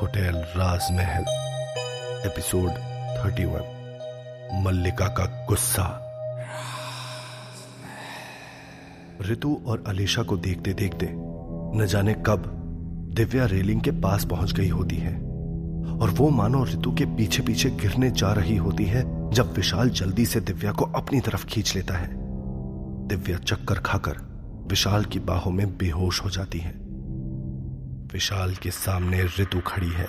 Hotel, राजमहल। Episode 31 मल्लिका का गुस्सा। ऋतु और अलीशा को देखते देखते न जाने कब दिव्या रेलिंग के पास पहुँच गई होती है। और वो मानो ऋतु के पीछे पीछे गिरने जा रही होती है, जब विशाल जल्दी से दिव्या को अपनी तरफ़ खींच लेता है। दिव्या चक्कर खाकर विशाल की बाहों में बेहोश हो जाती है। विशाल के सामने ऋतु खड़ी है,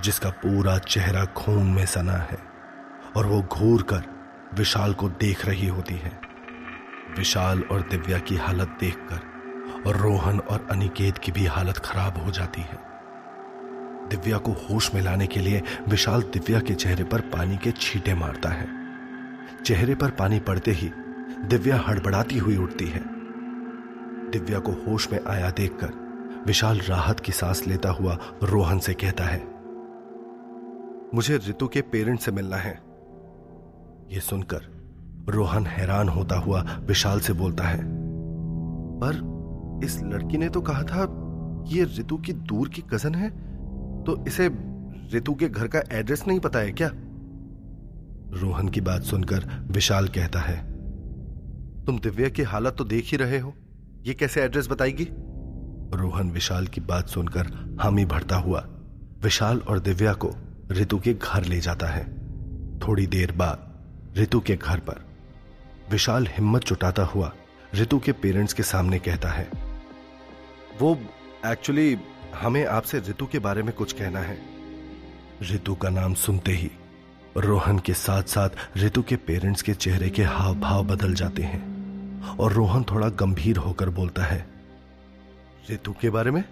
जिसका पूरा चेहरा खून में सना है, और वो घूर कर विशाल को देख रही होती है। विशाल और दिव्या की हालत देखकर और रोहन और अनिकेत की भी हालत खराब हो जाती है। दिव्या को होश में लाने के लिए विशाल दिव्या के चेहरे पर पानी के छींटे मारता है। चेहरे पर पानी पड़ते ही दिव्या हड़बड़ाती हुई उठती है। दिव्या को होश में आया देखकर विशाल राहत की सांस लेता हुआ रोहन से कहता है, मुझे ऋतु के पेरेंट्स से मिलना है। यह सुनकर रोहन हैरान होता हुआ विशाल से बोलता है, पर इस लड़की ने तो कहा था ये ऋतु की दूर की कज़न है तो इसे ऋतु के घर का एड्रेस नहीं पता है क्या? रोहन की बात सुनकर विशाल कहता है, तुम दिव्या की हालत तो देख ही रहे हो, ये कैसे एड्रेस बताएगी? रोहन विशाल की बात सुनकर हामी भरता हुआ। विशाल और दिव्या को ऋतु के घर ले जाता है। थोड़ी देर बाद ऋतु के घर पर विशाल हिम्मत जुटाता हुआ ऋतु के पेरेंट्स के सामने कहता है, वो एक्चुअली हमें आपसे ऋतु के बारे में कुछ कहना है। ऋतु का नाम सुनते ही रोहन के साथ साथ ऋतु के पेरेंट्स के चेहरे के हाव भाव बदल जाते हैं और रोहन थोड़ा गंभीर होकर बोलता है ऋतु के बारे में?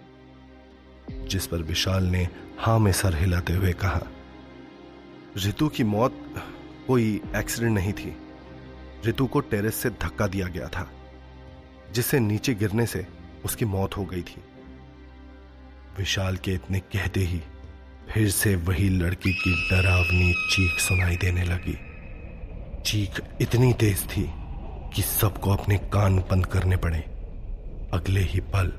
जिस पर विशाल ने हाँ में सर हिलाते हुए कहा ऋतु की मौत कोई एक्सीडेंट नहीं थी। ऋतु को टेरेस से धक्का दिया गया था, जिससे नीचे गिरने से उसकी मौत हो गई थी। विशाल के इतने कहते ही फिर से वही लड़की की डरावनी चीख सुनाई देने लगी। चीख इतनी तेज थी कि सबको अपने कान बंद करने पड़े। अगले ही पल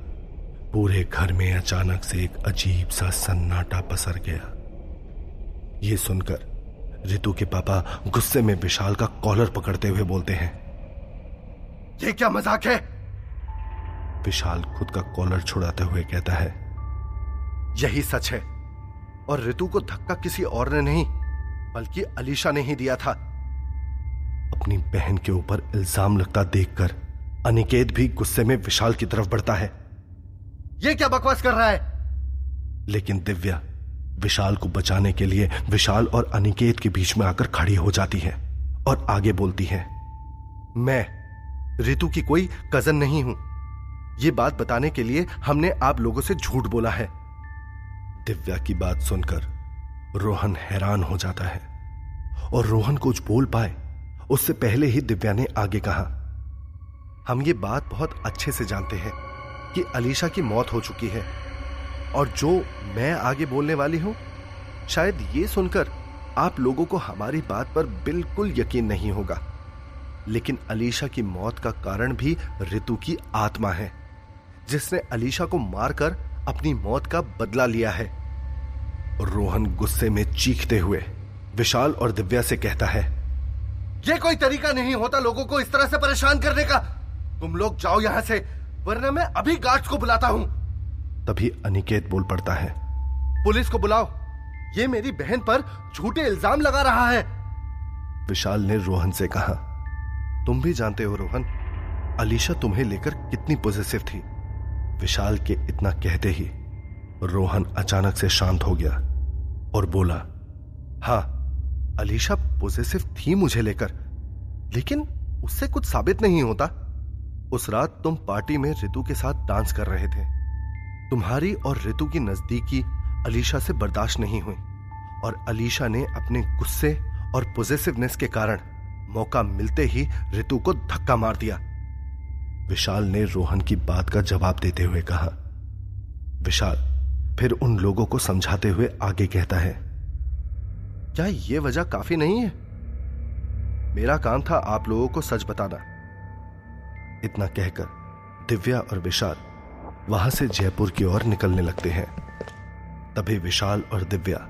पूरे घर में अचानक से एक अजीब सा सन्नाटा पसर गया। ये सुनकर रितु के पापा गुस्से में विशाल का कॉलर पकड़ते हुए बोलते हैं, ये क्या मज़ाक है? विशाल खुद का कॉलर छुड़ाते हुए कहता है, यही सच है। और ऋतु को धक्का किसी और ने नहीं, बल्कि अलीशा ने ही दिया था। अपनी बहन के ऊपर इल्ज़ाम लगता देखकर अनिकेत भी गुस्से में विशाल की तरफ़ बढ़ता है। ये क्या बकवास कर रहा है? लेकिन दिव्या, विशाल को बचाने के लिए विशाल और अनिकेत के बीच में आकर खड़ी हो जाती है और आगे बोलती है, मैं ऋतु की कोई कज़न नहीं हूँ। यह बात बताने के लिए हमने आप लोगों से झूठ बोला है। दिव्या की बात सुनकर रोहन हैरान हो जाता है और रोहन कुछ बोल पाए। उससे पहले ही दिव्या ने आगे कहा, हम ये बात बहुत अच्छे से जानते हैं। कि अलीशा की मौत हो चुकी है। और जो मैं आगे बोलने वाली हूँ, शायद ये सुनकर आप लोगों को हमारी बात पर बिल्कुल यकीन नहीं होगा। लेकिन अलीशा की मौत का कारण भी ऋतु की आत्मा है, जिसने अलीशा को मारकर अपनी मौत का बदला लिया है। रोहन गुस्से में चीखते हुए विशाल और दिव्या से कहता है यह कोई तरीका नहीं होता लोगों को इस तरह से परेशान करने का। तुम लोग जाओ यहाँ से। वरना मैं अभी गार्ड्स को बुलाता हूँ। तभी अनिकेत बोल पड़ता है। पुलिस को बुलाओ। ये मेरी बहन पर झूठे इल्ज़ाम लगा रहा है। विशाल ने रोहन से कहा तुम भी जानते हो रोहन अलीशा तुम्हें लेकर कितनी पॉजिटिव थी। विशाल के इतना कहते ही रोहन अचानक से शांत हो गया और बोला हाँ अलीशा पॉजिटिव थी मुझे लेकर लेकिन उससे कुछ साबित नहीं होता। उस रात तुम पार्टी में ऋतु के साथ डांस कर रहे थे। तुम्हारी और ऋतु की नजदीकी अलीशा से बर्दाश्त नहीं हुई, और अलीशा ने अपने गुस्से और पॉजिटिवनेस के कारण मौका मिलते ही ऋतु को धक्का मार दिया। विशाल ने रोहन की बात का जवाब देते हुए कहा, विशाल, फिर उन लोगों को समझाते हुए आगे कहता है, क्या यह वजह काफ़ी नहीं है? मेरा काम था आप लोगों को सच बताना। इतना कहकर दिव्या और विशाल वहाँ से जयपुर की ओर निकलने लगते हैं। तभी विशाल और दिव्या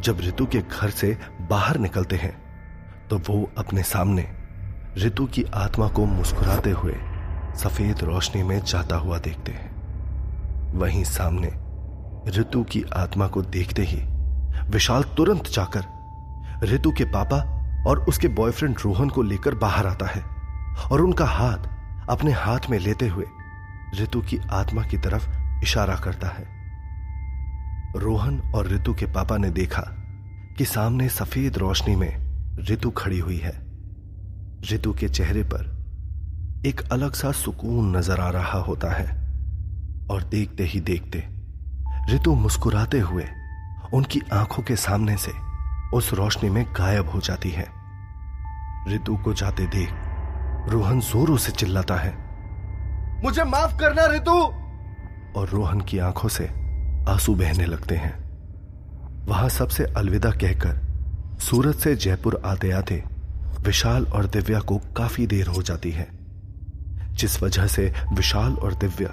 जब ऋतु के घर से बाहर निकलते हैं तो वो अपने सामने ऋतु की आत्मा को मुस्कुराते हुए सफ़ेद रोशनी में जाता हुआ देखते हैं। वहीं सामने ऋतु की आत्मा को देखते ही विशाल तुरंत जाकर ऋतु के पापा और उसके बॉयफ्रेंड रोहन को लेकर बाहर आता है और उनका हाथ अपने हाथ में लेते हुए ऋतु की आत्मा की तरफ़ इशारा करता है। रोहन और ऋतु के पापा ने देखा कि सामने सफ़ेद रोशनी में ऋतु खड़ी हुई है। ऋतु के चेहरे पर एक अलग सा सुकून नज़र आ रहा होता है और देखते ही देखते ऋतु मुस्कुराते हुए उनकी आँखों के सामने से उस रोशनी में गायब हो जाती है। ऋतु को जाते देख रोहन जोरों से चिल्लाता है। मुझे माफ़ करना ऋतु और रोहन की आँखों से आँसू बहने लगते हैं। वहाँ सबसे अलविदा कहकर सूरत से जयपुर आते आते विशाल और दिव्या को काफ़ी देर हो जाती है जिस वजह से विशाल और दिव्या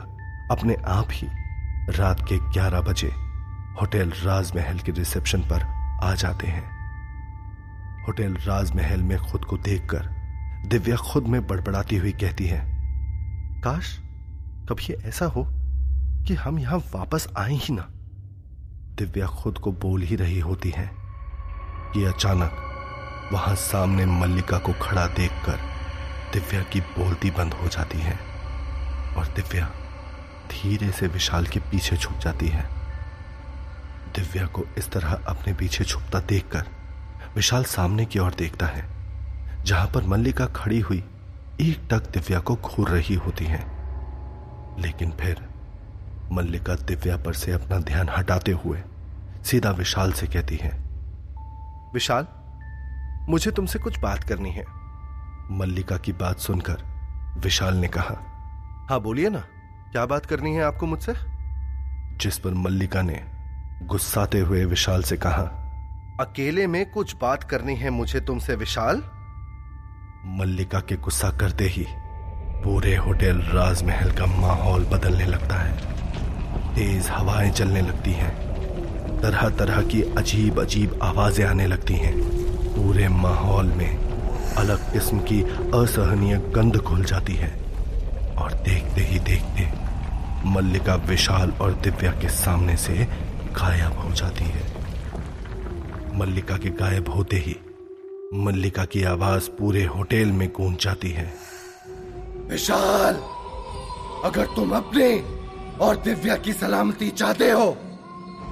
अपने आप ही रात के 11 बजे होटल राजमहल के रिसेप्शन पर आ जाते हैं। होटल राजमहल में खुद को देखकर दिव्या खुद में बड़बड़ाती हुई कहती है, काश कभी ऐसा हो कि हम यहाँ वापस आए ही ना। दिव्या खुद को बोल ही रही होती है। कि अचानक वहाँ सामने मल्लिका को खड़ा देखकर दिव्या की बोलती बंद हो जाती है और दिव्या धीरे से विशाल के पीछे छुप जाती है। दिव्या को इस तरह अपने पीछे छुपता देखकर विशाल सामने की ओर देखता है। जहाँ पर मल्लिका खड़ी हुई एक टक दिव्या को घूर रही होती है। लेकिन फिर मल्लिका दिव्या पर से अपना ध्यान हटाते हुए सीधा विशाल से कहती है, विशाल, मुझे तुमसे कुछ बात करनी है। मल्लिका की बात सुनकर विशाल ने कहा हाँ बोलिए ना, क्या बात करनी है आपको मुझसे? जिस पर मल्लिका ने गुस्साते हुए विशाल से कहा, अकेले में कुछ बात करनी है मुझे तुमसे, विशाल? मल्लिका के गुस्सा करते ही पूरे होटल राजमहल का माहौल बदलने लगता है। तेज हवाएँ चलने लगती हैं। तरह तरह की अजीब अजीब आवाज़ें आने लगती हैं। पूरे माहौल में अलग किस्म की असहनीय गंध खुल जाती है। और देखते ही देखते मल्लिका विशाल और दिव्या के सामने से गायब हो जाती है। मल्लिका के गायब होते ही मल्लिका की आवाज़ पूरे होटल में गूंज जाती है। विशाल अगर तुम अपने और दिव्या की सलामती चाहते हो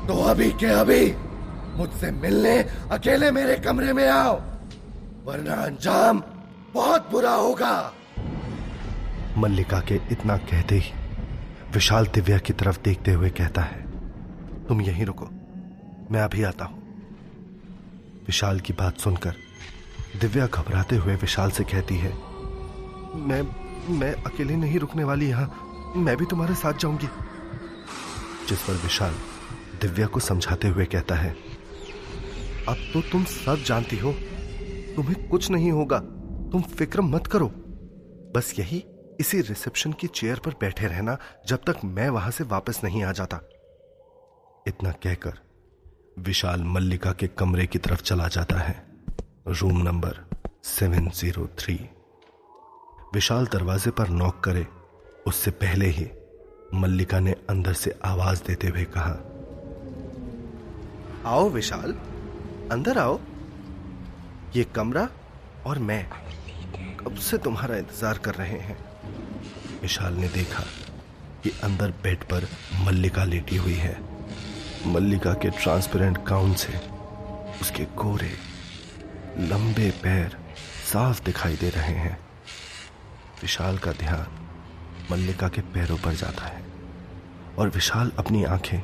तो अभी के अभी मुझसे मिलने अकेले मेरे कमरे में आओ वरना अंजाम बहुत बुरा होगा। मल्लिका के इतना कहते ही विशाल दिव्या की तरफ़ देखते हुए कहता है तुम यहीं रुको मैं अभी आता हूँ। विशाल की बात सुनकर दिव्या घबराते हुए विशाल से कहती है, मैं मैं अकेले नहीं रुकने वाली यहाँ। मैं भी तुम्हारे साथ जाऊँगी. जिस पर विशाल दिव्या को समझाते हुए कहता है, अब तो तुम सब जानती हो। तुम्हें कुछ नहीं होगा। तुम फ़िक्र मत करो। बस यही इसी रिसेप्शन की चेयर पर बैठे रहना जब तक मैं वहाँ से वापस नहीं आ जाता. इतना कहकर विशाल मल्लिका के कमरे की तरफ़ चला जाता है। Room number seven zero three. विशाल दरवाजे पर नॉक करे, उससे पहले ही मल्लिका ने अंदर से आवाज़ देते हुए कहा, आओ विशाल, अंदर आओ। ये कमरा और मैं कब से तुम्हारा इंतज़ार कर रहे हैं? विशाल ने देखा कि अंदर बेड पर मल्लिका लेटी हुई है। मल्लिका के ट्रांसपेरेंट गाउन से उसके गोरे लंबे पैर साफ़ दिखाई दे रहे हैं। विशाल का ध्यान मल्लिका के पैरों पर जाता है और विशाल अपनी आँखें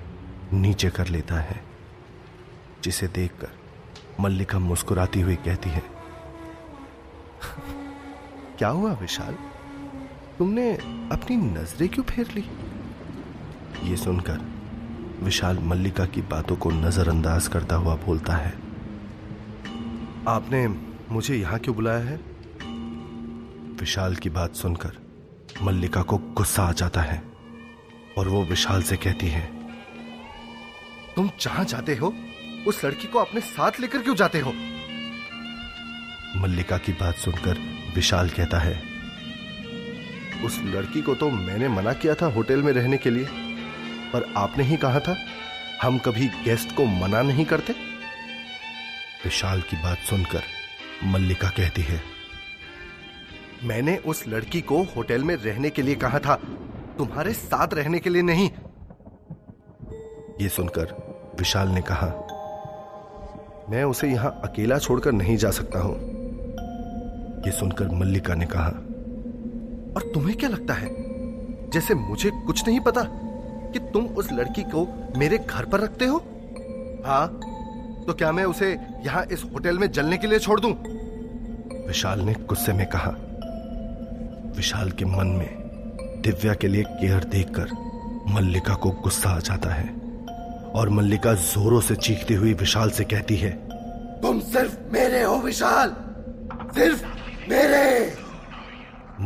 नीचे कर लेता है, जिसे देखकर मल्लिका मुस्कुराती हुई कहती है, क्या हुआ विशाल? तुमने अपनी नज़रें क्यों फेर ली? ये सुनकर विशाल मल्लिका की बातों को नजरअंदाज करता हुआ बोलता है आपने मुझे यहाँ क्यों बुलाया है? विशाल की बात सुनकर मल्लिका को गुस्सा आ जाता है और वो विशाल से कहती है, तुम जहाँ जाते हो, उस लड़की को अपने साथ लेकर क्यों जाते हो? मल्लिका की बात सुनकर विशाल कहता है, उस लड़की को तो मैंने मना किया था होटल में रहने के लिए, पर आपने ही कहा था, हम कभी गेस्ट को मना नहीं करते? विशाल की बात सुनकर मल्लिका कहती है, मैंने उस लड़की को होटल में रहने के लिए कहा था। तुम्हारे साथ रहने के लिए नहीं। ये सुनकर विशाल ने कहा, मैं उसे यहाँ अकेला छोड़कर नहीं जा सकता हूँ। ये सुनकर मल्लिका ने कहा, और तुम्हें क्या लगता है? जैसे मुझे कुछ नहीं पता कि तुम उस लड़की को मेरे घर पर रखते हो? हाँ तो क्या मैं उसे यहाँ इस होटल में जलने के लिए छोड़ दूँ? विशाल ने गुस्से में कहा विशाल के मन में दिव्या के लिए केयर देखकर मल्लिका को गुस्सा आ जाता है और मल्लिका जोरों से चीखती हुई विशाल से कहती है तुम सिर्फ़ मेरे हो विशाल सिर्फ़ मेरे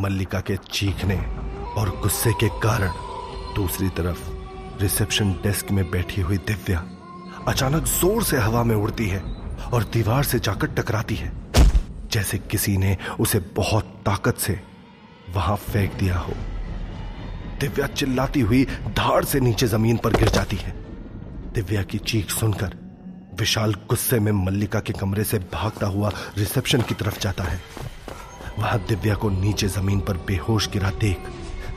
मल्लिका के चीखने और गुस्से के कारण दूसरी तरफ़ रिसेप्शन डेस्क में बैठी हुई दिव्या अचानक ज़ोर से हवा में उड़ती है और दीवार से जाकर टकराती है। जैसे किसी ने उसे बहुत ताकत से वहाँ फेंक दिया हो। दिव्या चिल्लाती हुई धाड़ से नीचे ज़मीन पर गिर जाती है। दिव्या की चीख सुनकर विशाल गुस्से में मल्लिका के कमरे से भागता हुआ रिसेप्शन की तरफ़ जाता है। वहाँ दिव्या को नीचे ज़मीन पर बेहोश गिरा देख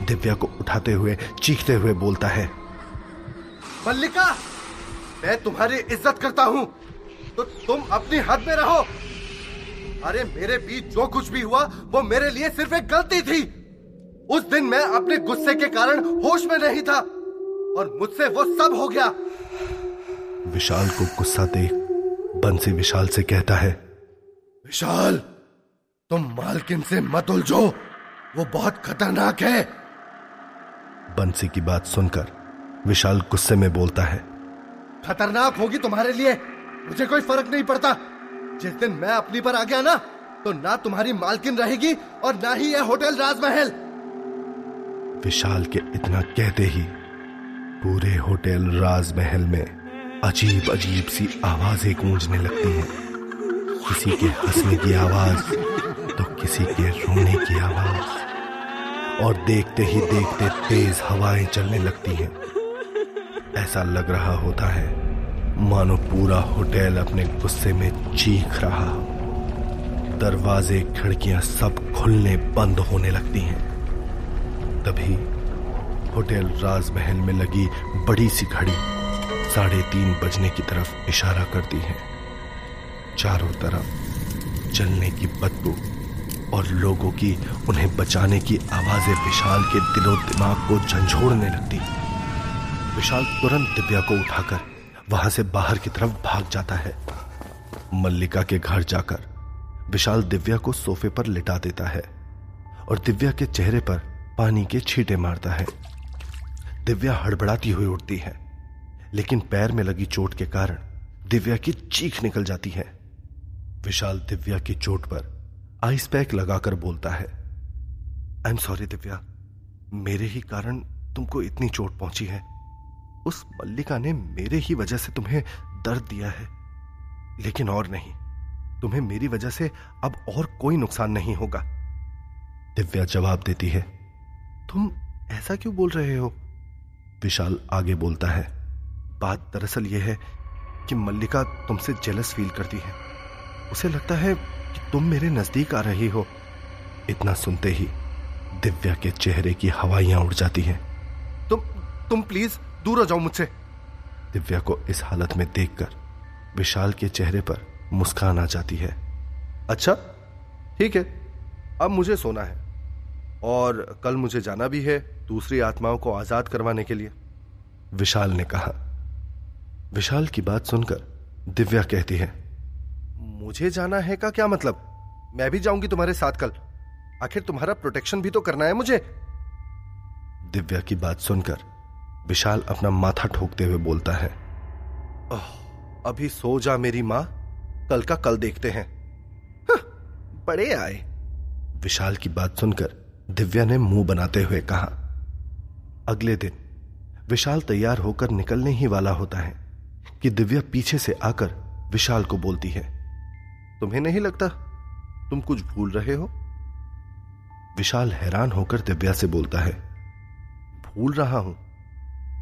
दिव्या को उठाते हुए, चीखते हुए बोलता है, मल्लिका! मैं तुम्हारी इज़्ज़त करता हूँ। तो तुम अपनी हद में रहो। अरे मेरे बीच जो कुछ भी हुआ वो मेरे लिए सिर्फ़ एक गलती थी। उस दिन मैं अपने गुस्से के कारण होश में नहीं था और मुझसे वो सब हो गया। विशाल को गुस्सा देख बंसी विशाल से कहता है विशाल तुम मालकिन से मत उलझो। वो बहुत खतरनाक है। बंसी की बात सुनकर विशाल गुस्से में बोलता है खतरनाक होगी तुम्हारे लिए। मुझे कोई फ़र्क नहीं पड़ता। जिस दिन मैं अपनी पर आ गया ना तो ना तुम्हारी मालकिन रहेगी और ना ही यह होटल राजमहल। विशाल के इतना कहते ही, पूरे होटल राजमहल में अजीब अजीब सी आवाज़ें गूंजने लगती हैं। किसी के हंसने की आवाज़ तो किसी के रोने की आवाज़। और देखते ही देखते तेज हवाएँ चलने लगती हैं। ऐसा लग रहा होता है, मानो पूरा होटल अपने गुस्से में चीख रहा हो। दरवाजे, खिड़कियाँ सब खुलने बंद होने लगती हैं। तभी होटल राजमहल में लगी बड़ी सी घड़ी साढ़े तीन बजने की तरफ़ इशारा करती है। चारों तरफ़ जलने की बदबू और लोगों की, उन्हें बचाने की आवाज़ें विशाल के दिलो दिमाग को झंझोड़ने लगती। विशाल तुरंत दिव्या को उठाकर वहाँ से बाहर की तरफ़ भाग जाता है। मल्लिका के घर जाकर विशाल दिव्या को सोफे पर लिटा देता है और दिव्या के चेहरे पर पानी के छींटे मारता है। दिव्या हड़बड़ाती हुई उठती है, लेकिन पैर में लगी चोट के कारण दिव्या की चीख निकल जाती है। विशाल दिव्या की चोट पर आइस पैक लगाकर बोलता है आई एम सॉरी दिव्या, मेरे ही कारण तुमको इतनी चोट पहुँची है। उस मल्लिका ने मेरे ही वजह से तुम्हें दर्द दिया है। लेकिन और नहीं, तुम्हें मेरी वजह से अब और कोई नुकसान नहीं होगा। दिव्या जवाब देती है, तुम ऐसा क्यों बोल रहे हो? विशाल आगे बोलता है, बात दरअसल यह है कि मल्लिका तुमसे जेलस फील करती है। उसे लगता है कि तुम मेरे नज़दीक आ रही हो। इतना सुनते ही दिव्या के चेहरे की हवाइयाँ उड़ जाती हैं, तुम तुम प्लीज़ दूर हो जाओ मुझसे। दिव्या को इस हालत में देखकर विशाल के चेहरे पर मुस्कान आ जाती है। अच्छा ठीक है अब मुझे सोना है। और कल मुझे जाना भी है दूसरी आत्माओं को आज़ाद करवाने के लिए। विशाल ने कहा। विशाल की बात सुनकर दिव्या कहती है मुझे जाना है का क्या मतलब? मैं भी जाऊँगी तुम्हारे साथ कल। आखिर तुम्हारा प्रोटेक्शन भी तो करना है मुझे। दिव्या की बात सुनकर विशाल अपना माथा ठोकते हुए बोलता है। ओह, अभी सो जा मेरी माँ कल का कल देखते हैं। बड़े आए। विशाल की बात सुनकर दिव्या ने मुँह बनाते हुए कहा अगले दिन विशाल तैयार होकर निकलने ही वाला होता है कि दिव्या पीछे से आकर विशाल को बोलती है। तुम्हें नहीं लगता तुम कुछ भूल रहे हो? विशाल हैरान होकर दिव्या से बोलता है भूल रहा हूँ।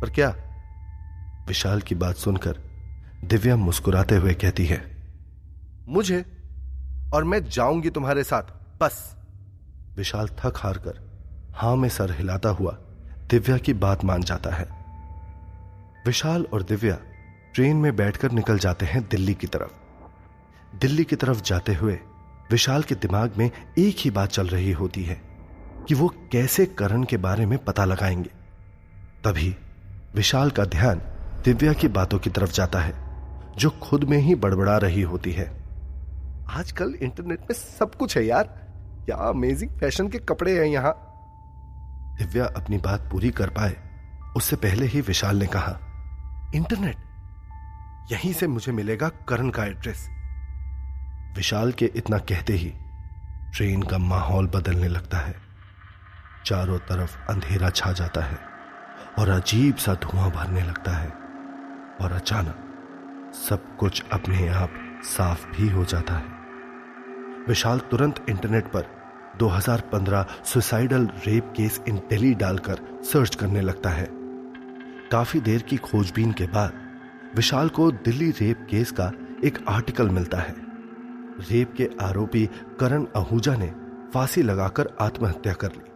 पर क्या? विशाल की बात सुनकर दिव्या मुस्कुराते हुए कहती है, मुझे और मैं जाऊँगी तुम्हारे साथ, बस। विशाल थक हार कर हाँ में सर हिलाता हुआ दिव्या की बात मान जाता है। विशाल और दिव्या ट्रेन में बैठकर निकल जाते हैं दिल्ली की तरफ़। दिल्ली की तरफ़ जाते हुए विशाल के दिमाग में एक ही बात चल रही होती है कि वो कैसे करण के बारे में पता लगाएँगे। तभी विशाल का ध्यान दिव्या की बातों की तरफ़ जाता है, जो खुद में ही बड़बड़ा रही होती है। आजकल इंटरनेट में सब कुछ है यार। क्या अमेजिंग फ़ैशन के कपड़े हैं यहाँ। दिव्या अपनी बात पूरी कर पाए, उससे पहले ही विशाल ने कहा, इंटरनेट? यहीं से मुझे मिलेगा करण का एड्रेस विशाल के इतना कहते ही ट्रेन का माहौल बदलने लगता है। चारों तरफ़ अंधेरा छा जाता है। और अजीब सा धुआँ भरने लगता है। और अचानक सब कुछ अपने आप साफ़ भी हो जाता है। विशाल तुरंत इंटरनेट पर 2015 suicidal rape case in Delhi डालकर सर्च करने लगता है। काफ़ी देर की खोजबीन के बाद विशाल को दिल्ली रेप केस का एक आर्टिकल मिलता है। रेप के आरोपी करण आहूजा ने फांसी लगाकर आत्महत्या कर ली।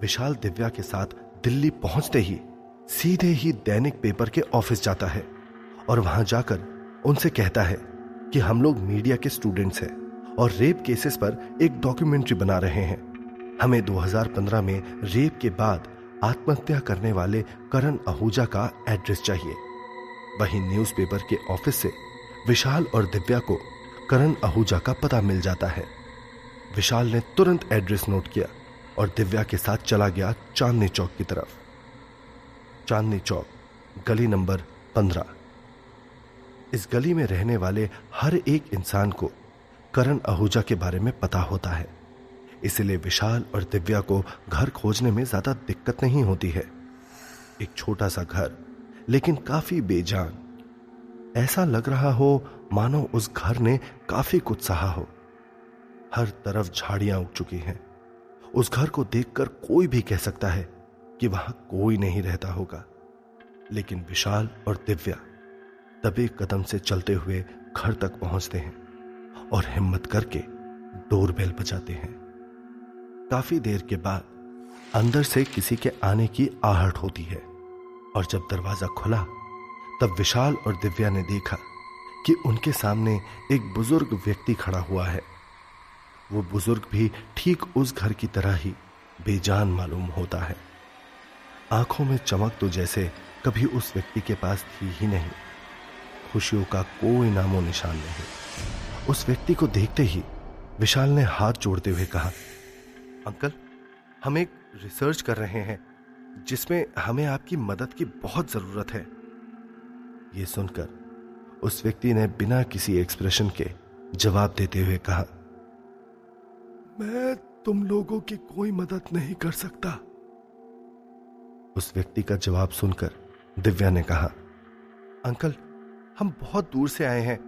विशाल दिव्या के साथ दिल्ली पहुँचते ही सीधे ही दैनिक पेपर के ऑफ़िस जाता है और वहाँ जाकर उनसे कहता है कि हम लोग मीडिया के स्टूडेंट्स हैं और रेप केसेस पर एक डॉक्यूमेंट्री बना रहे हैं। हमें 2015 में रेप के बाद आत्महत्या करने वाले करण आहूजा का एड्रेस चाहिए। वहीं न्यूज़पेपर के ऑफ़िस से विशाल और दिव्या को करण आहूजा का पता मिल जाता है। विशाल ने तुरंत एड्रेस नोट किया। और दिव्या के साथ चला गया चांदनी चौक की तरफ़। चांदनी चौक, गली नंबर पंद्रह। इस गली में रहने वाले हर एक इंसान को करण आहूजा के बारे में पता होता है। इसलिए विशाल और दिव्या को घर खोजने में ज़्यादा दिक्कत नहीं होती है। एक छोटा सा घर, लेकिन काफ़ी बेजान। ऐसा लग रहा हो, मानो उस घर ने काफ़ी कुछ सहा हो। हर तरफ़ झाड़ियाँ उग चुकी हैं। उस घर को देखकर कोई भी कह सकता है कि वहाँ कोई नहीं रहता होगा। लेकिन विशाल और दिव्या दबे कदम से चलते हुए घर तक पहुँचते हैं और हिम्मत करके डोरबेल बजाते हैं। काफ़ी देर के बाद अंदर से किसी के आने की आहट होती है और जब दरवाज़ा खुला, तब विशाल और दिव्या ने देखा कि उनके सामने एक बुज़ुर्ग व्यक्ति खड़ा हुआ है। वो बुज़ुर्ग भी ठीक उस घर की तरह ही बेजान मालूम होता है। आँखों में चमक तो जैसे कभी उस व्यक्ति के पास थी ही नहीं। खुशियों का कोई नामो निशान नहीं। उस व्यक्ति को देखते ही विशाल ने हाथ जोड़ते हुए कहा, अंकल, हम एक रिसर्च कर रहे हैं, जिसमें हमें आपकी मदद की बहुत ज़रूरत है। यह सुनकर उस व्यक्ति ने बिना किसी एक्सप्रेशन के जवाब देते हुए कहा मैं तुम लोगों की कोई मदद नहीं कर सकता। उस व्यक्ति का जवाब सुनकर दिव्या ने कहा, अंकल, हम बहुत दूर से आए हैं।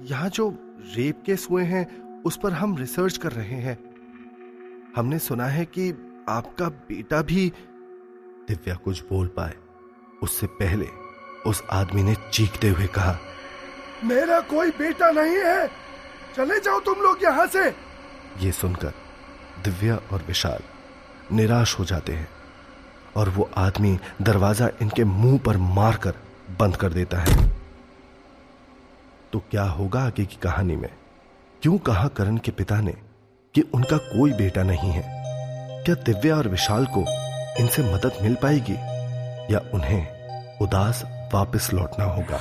यहाँ जो रेप केस हुए हैं, उस पर हम रिसर्च कर रहे हैं। हमने सुना है कि आपका बेटा भी दिव्या कुछ बोल पाए। उससे पहले उस आदमी ने चीखते हुए कहा, मेरा कोई बेटा नहीं है। चले जाओ तुम लोग यहाँ से। ये सुनकर दिव्या और विशाल निराश हो जाते हैं और वो आदमी दरवाज़ा इनके मुँह पर मारकर बंद कर देता है। तो क्या होगा आगे की कहानी में? क्यों कहा करण के पिता ने कि उनका कोई बेटा नहीं है? क्या दिव्या और विशाल को इनसे मदद मिल पाएगी या उन्हें उदास वापस लौटना होगा?